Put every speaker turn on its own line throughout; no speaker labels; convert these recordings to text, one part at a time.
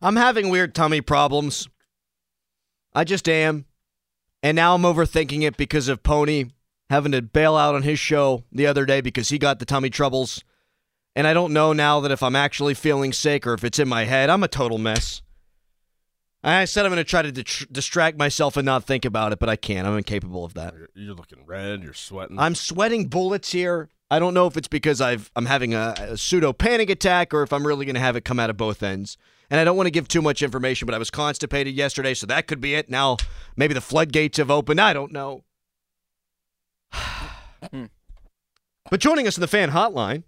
I'm having weird tummy problems. I just am. And now I'm overthinking it because of Pony having to bail out on his show the other day because he got the tummy troubles. And I don't know now that if I'm actually feeling sick or if it's in my head. I'm a total mess. I said I'm going to try to di- distract myself and not think about it, but I can't. I'm incapable of that.
You're, you're looking red. You're sweating.
I'm sweating bullets here. I don't know if it's because I've I'm having a, a pseudo panic attack or if I'm really going to have it come out of both ends. And I don't want to give too much information, but I was constipated yesterday, so that could be it. Now maybe the floodgates have opened. I don't know. but joining us in the fan hotline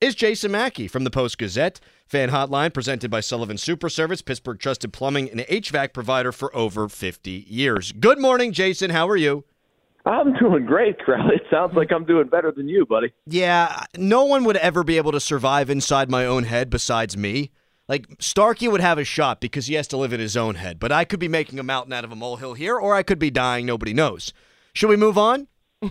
is Jason Mackey from the Post Gazette. Fan hotline presented by Sullivan Super Service, Pittsburgh trusted plumbing and HVAC provider for over 50 years. Good morning, Jason. How are you?
I'm doing great, Crowley. It sounds like I'm doing better than you, buddy.
Yeah, no one would ever be able to survive inside my own head besides me. Like Starkey would have a shot because he has to live in his own head, but I could be making a mountain out of a molehill here, or I could be dying. Nobody knows. Should we move on?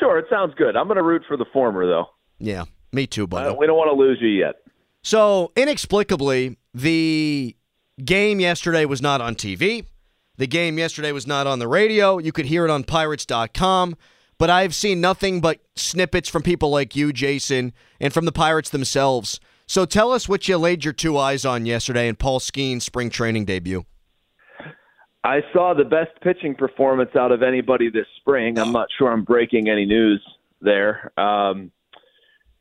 Sure, it sounds good. I'm going to root for the former, though.
Yeah, me too, buddy.
Uh, we don't want to lose you yet.
So, inexplicably, the game yesterday was not on TV. The game yesterday was not on the radio. You could hear it on pirates.com, but I've seen nothing but snippets from people like you, Jason, and from the Pirates themselves. So, tell us what you laid your two eyes on yesterday in Paul Skenes' spring training debut.
I saw the best pitching performance out of anybody this spring. I'm not sure I'm breaking any news there. Um,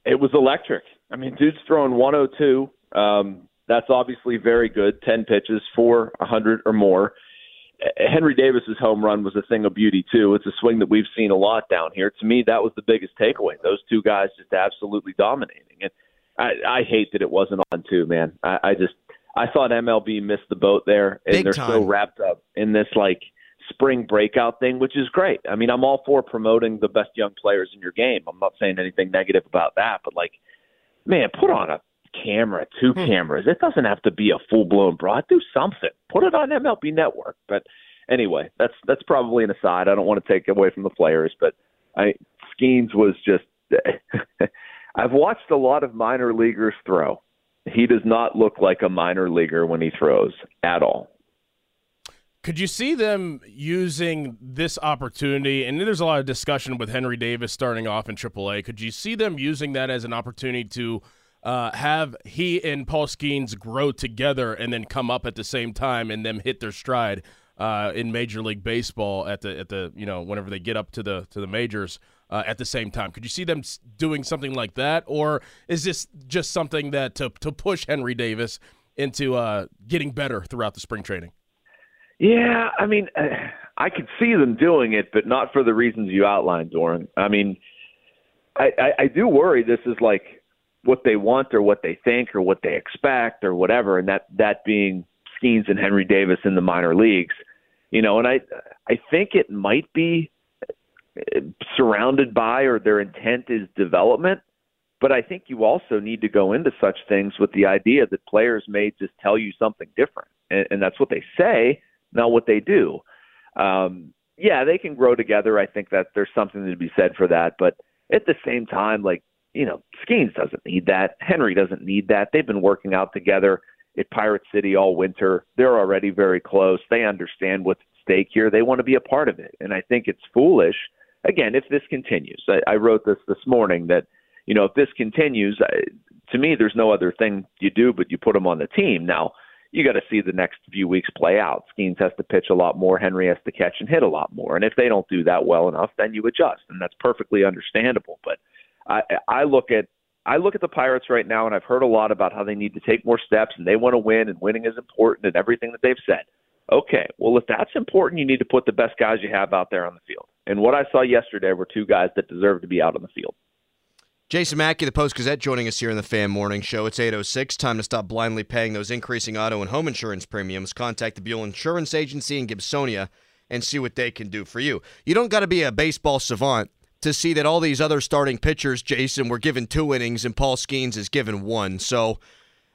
it was electric. I mean, dude's throwing 102. Um, that's obviously very good. 10 pitches, four, 100 or more. Henry Davis's home run was a thing of beauty too. It's a swing that we've seen a lot down here. To me, that was the biggest takeaway. Those two guys just absolutely dominating. And I, I hate that it wasn't on too, man. I, I just I thought MLB missed the boat there, and
Big
they're
time.
so wrapped up in this like spring breakout thing, which is great. I mean, I'm all for promoting the best young players in your game. I'm not saying anything negative about that, but like, man, put on a camera, two hmm. cameras. It doesn't have to be a full blown broad. Do something. Put it on MLB Network. But anyway, that's that's probably an aside. I don't want to take away from the players, but I Skenes was just. I've watched a lot of minor leaguers throw. He does not look like a minor leaguer when he throws at all.
Could you see them using this opportunity? And there's a lot of discussion with Henry Davis starting off in AAA. Could you see them using that as an opportunity to uh, have he and Paul Skenes grow together and then come up at the same time and them hit their stride uh, in Major League Baseball at the at the you know whenever they get up to the to the majors uh, at the same time? Could you see them doing something like that, or is this just something that to to push Henry Davis into uh, getting better throughout the spring training?
Yeah, I mean, uh, I could see them doing it, but not for the reasons you outlined, Dorin. I mean, I, I, I do worry this is like what they want or what they think or what they expect or whatever, and that that being Skenes and Henry Davis in the minor leagues, you know. And I I think it might be uh, surrounded by or their intent is development, but I think you also need to go into such things with the idea that players may just tell you something different, and, and that's what they say not what they do. Um, yeah, they can grow together. I think that there's something to be said for that. But at the same time, like, you know, Skenes doesn't need that. Henry doesn't need that. They've been working out together at Pirate City all winter. They're already very close. They understand what's at stake here. They want to be a part of it. And I think it's foolish. Again, if this continues, I, I wrote this this morning that, you know, if this continues, to me, there's no other thing you do but you put them on the team. Now, you got to see the next few weeks play out. Skenes has to pitch a lot more. Henry has to catch and hit a lot more. And if they don't do that well enough, then you adjust, and that's perfectly understandable. But I, I look at I look at the Pirates right now, and I've heard a lot about how they need to take more steps and they want to win, and winning is important, and everything that they've said. Okay, well, if that's important, you need to put the best guys you have out there on the field. And what I saw yesterday were two guys that deserve to be out on the field.
Jason Mackey, the Post Gazette, joining us here in the Fan Morning Show. It's 8.06. Time to stop blindly paying those increasing auto and home insurance premiums. Contact the Buell Insurance Agency in Gibsonia and see what they can do for you. You don't got to be a baseball savant to see that all these other starting pitchers, Jason, were given two innings and Paul Skenes is given one. So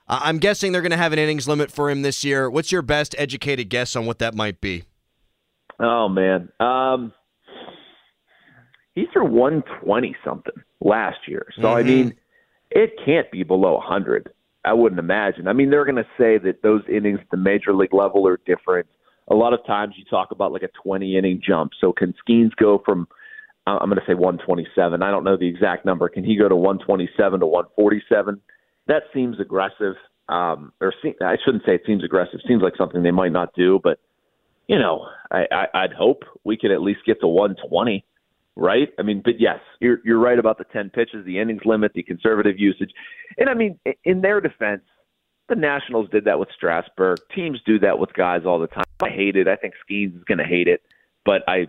I'm guessing they're going to have an innings limit for him this year. What's your best educated guess on what that might be?
Oh, man. Um, he threw 120 something last year. So, mm-hmm. I mean, it can't be below 100. I wouldn't imagine. I mean, they're going to say that those innings at the major league level are different. A lot of times you talk about like a 20 inning jump. So, can Skenes go from, I'm going to say 127. I don't know the exact number. Can he go to 127 to 147? That seems aggressive. Um, or se- I shouldn't say it seems aggressive. Seems like something they might not do, but you know, I, I, I'd hope we could at least get to 120 right? I mean, but yes, you're you're right about the 10 pitches, the innings limit, the conservative usage. And I mean, in their defense, the Nationals did that with Strasburg. Teams do that with guys all the time. I hate it. I think Skenes is going to hate it, but I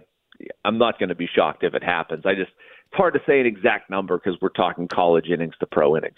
I'm not going to be shocked if it happens. I just it's hard to say an exact number because we're talking college innings to pro innings.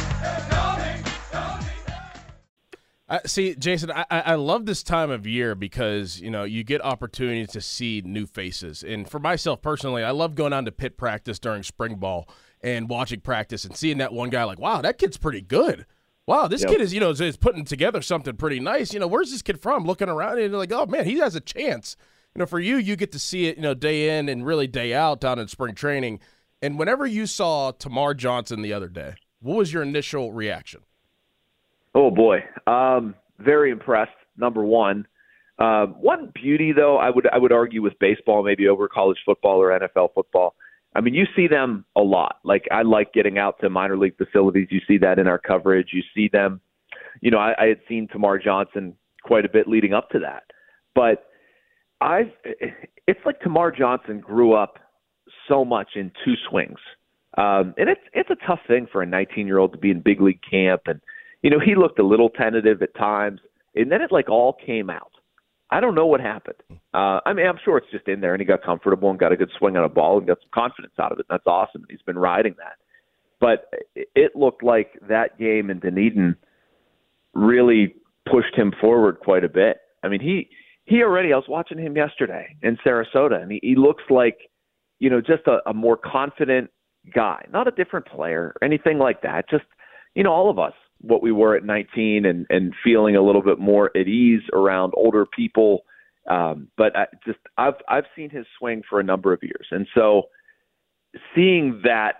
Uh, see, Jason, I, I love this time of year because you know you get opportunities to see new faces, and for myself personally, I love going on to Pitt practice during spring ball and watching practice and seeing that one guy like, wow, that kid's pretty good. Wow, this yep. kid is you know is, is, putting together something pretty nice. You know, where's this kid from? Looking around and like, oh man, he has a chance. You know, for you, you get to see it, you know, day in and really day out down in spring training. And whenever you saw Termarr Johnson the other day, what was your initial reaction?
Oh boy, um, very impressed. Number one. Uh, one beauty, though, I would I would argue with baseball, maybe over college football or NFL football. I mean, you see them a lot. Like I like getting out to minor league facilities. You see that in our coverage. You see them. You know, I, I had seen Termarr Johnson quite a bit leading up to that, but I've. It's like Termarr Johnson grew up so much in two swings, um, and it's it's a tough thing for a 19 year old to be in big league camp and you know, he looked a little tentative at times, and then it like all came out. I don't know what happened. Uh, I mean, I'm sure it's just in there, and he got comfortable and got a good swing on a ball and got some confidence out of it. That's awesome. He's been riding that. But it looked like that game in Dunedin really pushed him forward quite a bit. I mean, he he already. I was watching him yesterday in Sarasota, and he, he looks like you know just a, a more confident guy, not a different player or anything like that. Just you know, all of us what we were at 19 and and feeling a little bit more at ease around older people. Um, but I just I've I've seen his swing for a number of years, and so seeing that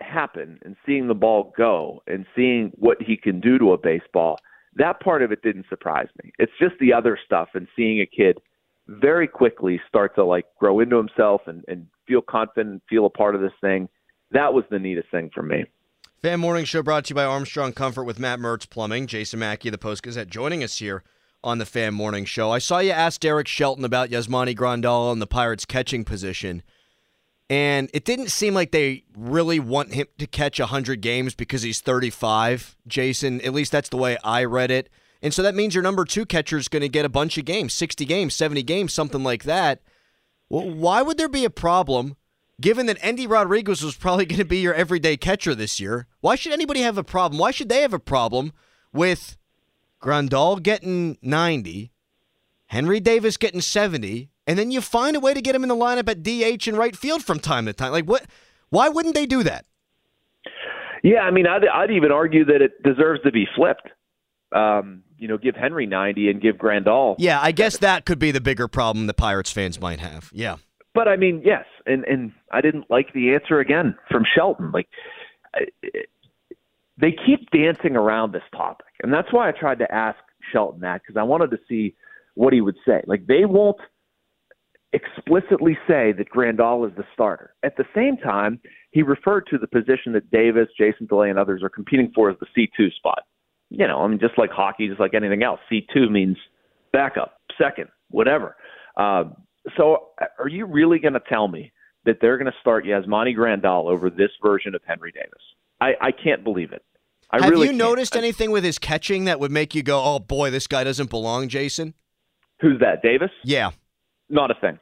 happen and seeing the ball go and seeing what he can do to a baseball, that part of it didn't surprise me. It's just the other stuff and seeing a kid very quickly start to like grow into himself and, and feel confident, feel a part of this thing. That was the neatest thing for me.
Fan Morning Show brought to you by Armstrong Comfort with Matt Mertz Plumbing. Jason Mackey, the Post Gazette, joining us here on the Fan Morning Show. I saw you ask Derek Shelton about Yasmani Grandal and the Pirates' catching position. And it didn't seem like they really want him to catch 100 games because he's 35, Jason. At least that's the way I read it. And so that means your number two catcher is going to get a bunch of games 60 games, 70 games, something like that. Well, why would there be a problem given that Endy Rodriguez was probably going to be your everyday catcher this year? Why should anybody have a problem? Why should they have a problem with Grandal getting 90, Henry Davis getting 70, and then you find a way to get him in the lineup at DH and right field from time to time? Like, what? Why wouldn't they do that?
Yeah, I mean, I'd, I'd even argue that it deserves to be flipped. Um, you know, give Henry 90 and give Grandal.
Yeah, I guess that could be the bigger problem the Pirates fans might have. Yeah.
But I mean, yes, and and I didn't like the answer again from Shelton. Like they keep dancing around this topic, and that's why I tried to ask Shelton that because I wanted to see what he would say. Like they won't explicitly say that Grandal is the starter. At the same time, he referred to the position that Davis, Jason Delay, and others are competing for as the C2 spot. You know, I mean, just like hockey, just like anything else, C2 means backup, second, whatever. Uh, so, uh, are you really going to tell me that they're going to start Yasmani Grandal over this version of Henry Davis? I, I can't believe it. I
Have
really
you
can't.
noticed anything with his catching that would make you go, "Oh boy, this guy doesn't belong"? Jason.
Who's that? Davis?
Yeah.
Not a thing.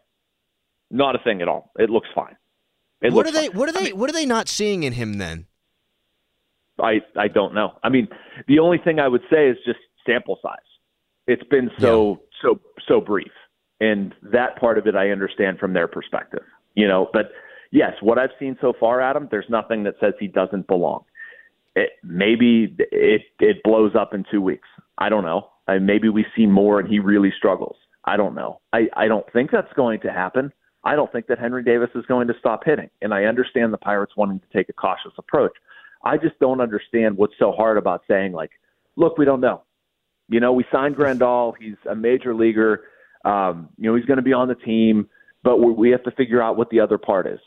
Not a thing at all. It looks fine. It
what
looks
are they?
fine.
What are they?
I mean,
what are they not seeing in him then?
I I don't know. I mean, the only thing I would say is just sample size. It's been so so so brief, and that part of it I understand from their perspective. You know, but yes, what I've seen so far, Adam, there's nothing that says he doesn't belong. It, maybe it it blows up in two weeks. I don't know. I, maybe we see more and he really struggles. I don't know. I I don't think that's going to happen. I don't think that Henry Davis is going to stop hitting, and I understand the Pirates wanting to take a cautious approach. I just don't understand what's so hard about saying like, look, we don't know. You know, we signed Grandal. He's a major leaguer. Um, you know, he's going to be on the team, but we, we have to figure out what the other part is.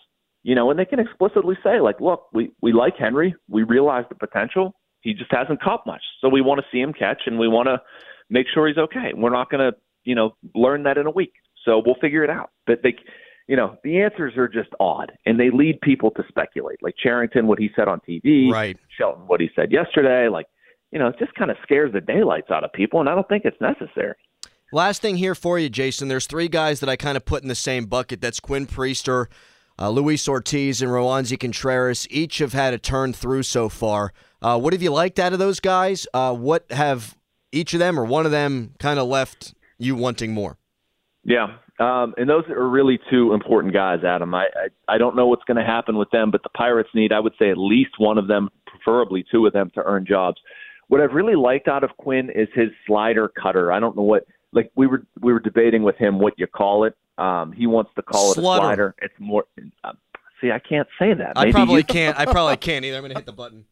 You know, and they can explicitly say like, look, we we like Henry. We realize the potential. He just hasn't caught much, so we want to see him catch, and we want to make sure he's okay. We're not going to, you know, learn that in a week. So we'll figure it out. But they, you know, the answers are just odd, and they lead people to speculate. Like Cherington, what he said on TV,
Right.
Shelton, what he said yesterday. Like, you know, it just kind of scares the daylights out of people, and I don't think it's necessary.
Last thing here for you, Jason. There's three guys that I kind of put in the same bucket. That's Quinn Priester, uh, Luis Ortiz, and Roansy Contreras. Each have had a turn through so far. Uh, what have you liked out of those guys? Uh, what have each of them or one of them kind of left you wanting more?
Yeah, um, and those are really two important guys, Adam. I I, I don't know what's going to happen with them, but the Pirates need, I would say, at least one of them, preferably two of them, to earn jobs. What I've really liked out of Quinn is his slider cutter. I don't know what like we were we were debating with him what you call it. Um, he wants to call it a slider. It's more. Uh, see, I can't say that.
I probably
you-
can't. I probably can't either. I'm going to hit the button.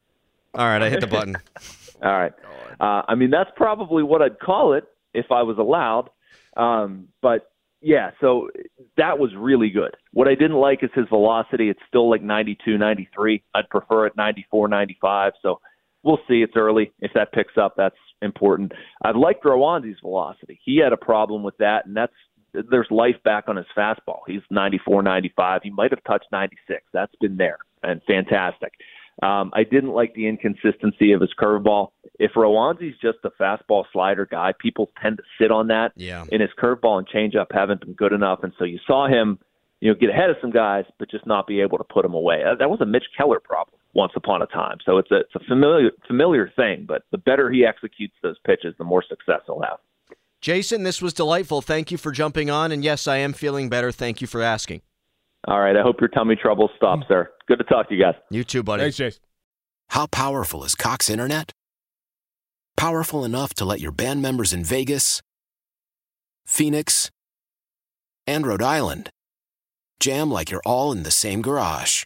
All right, I hit the button.
All right. Uh, I mean, that's probably what I'd call it if I was allowed. Um, but yeah, so that was really good. What I didn't like is his velocity. It's still like 92, 93. I'd prefer it 94, 95. So we'll see. It's early. If that picks up, that's important. I've liked Roansy's velocity. He had a problem with that, and that's there's life back on his fastball. He's 94, 95. He might have touched 96. That's been there and fantastic. Um, I didn't like the inconsistency of his curveball. If Roansy's just a fastball slider guy, people tend to sit on that.
Yeah.
And his curveball and changeup haven't been good enough, and so you saw him, you know, get ahead of some guys, but just not be able to put them away. That was a Mitch Keller problem once upon a time. So it's a it's a familiar familiar thing, but the better he executes those pitches, the more success he'll have.
Jason, this was delightful. Thank you for jumping on. And yes, I am feeling better. Thank you for asking.
All right, I hope your tummy trouble stops there. Good to talk to you guys.
You too, buddy.
Thanks, Jason.
How powerful is Cox Internet? Powerful enough to let your band members in Vegas, Phoenix, and Rhode Island jam like you're all in the same garage.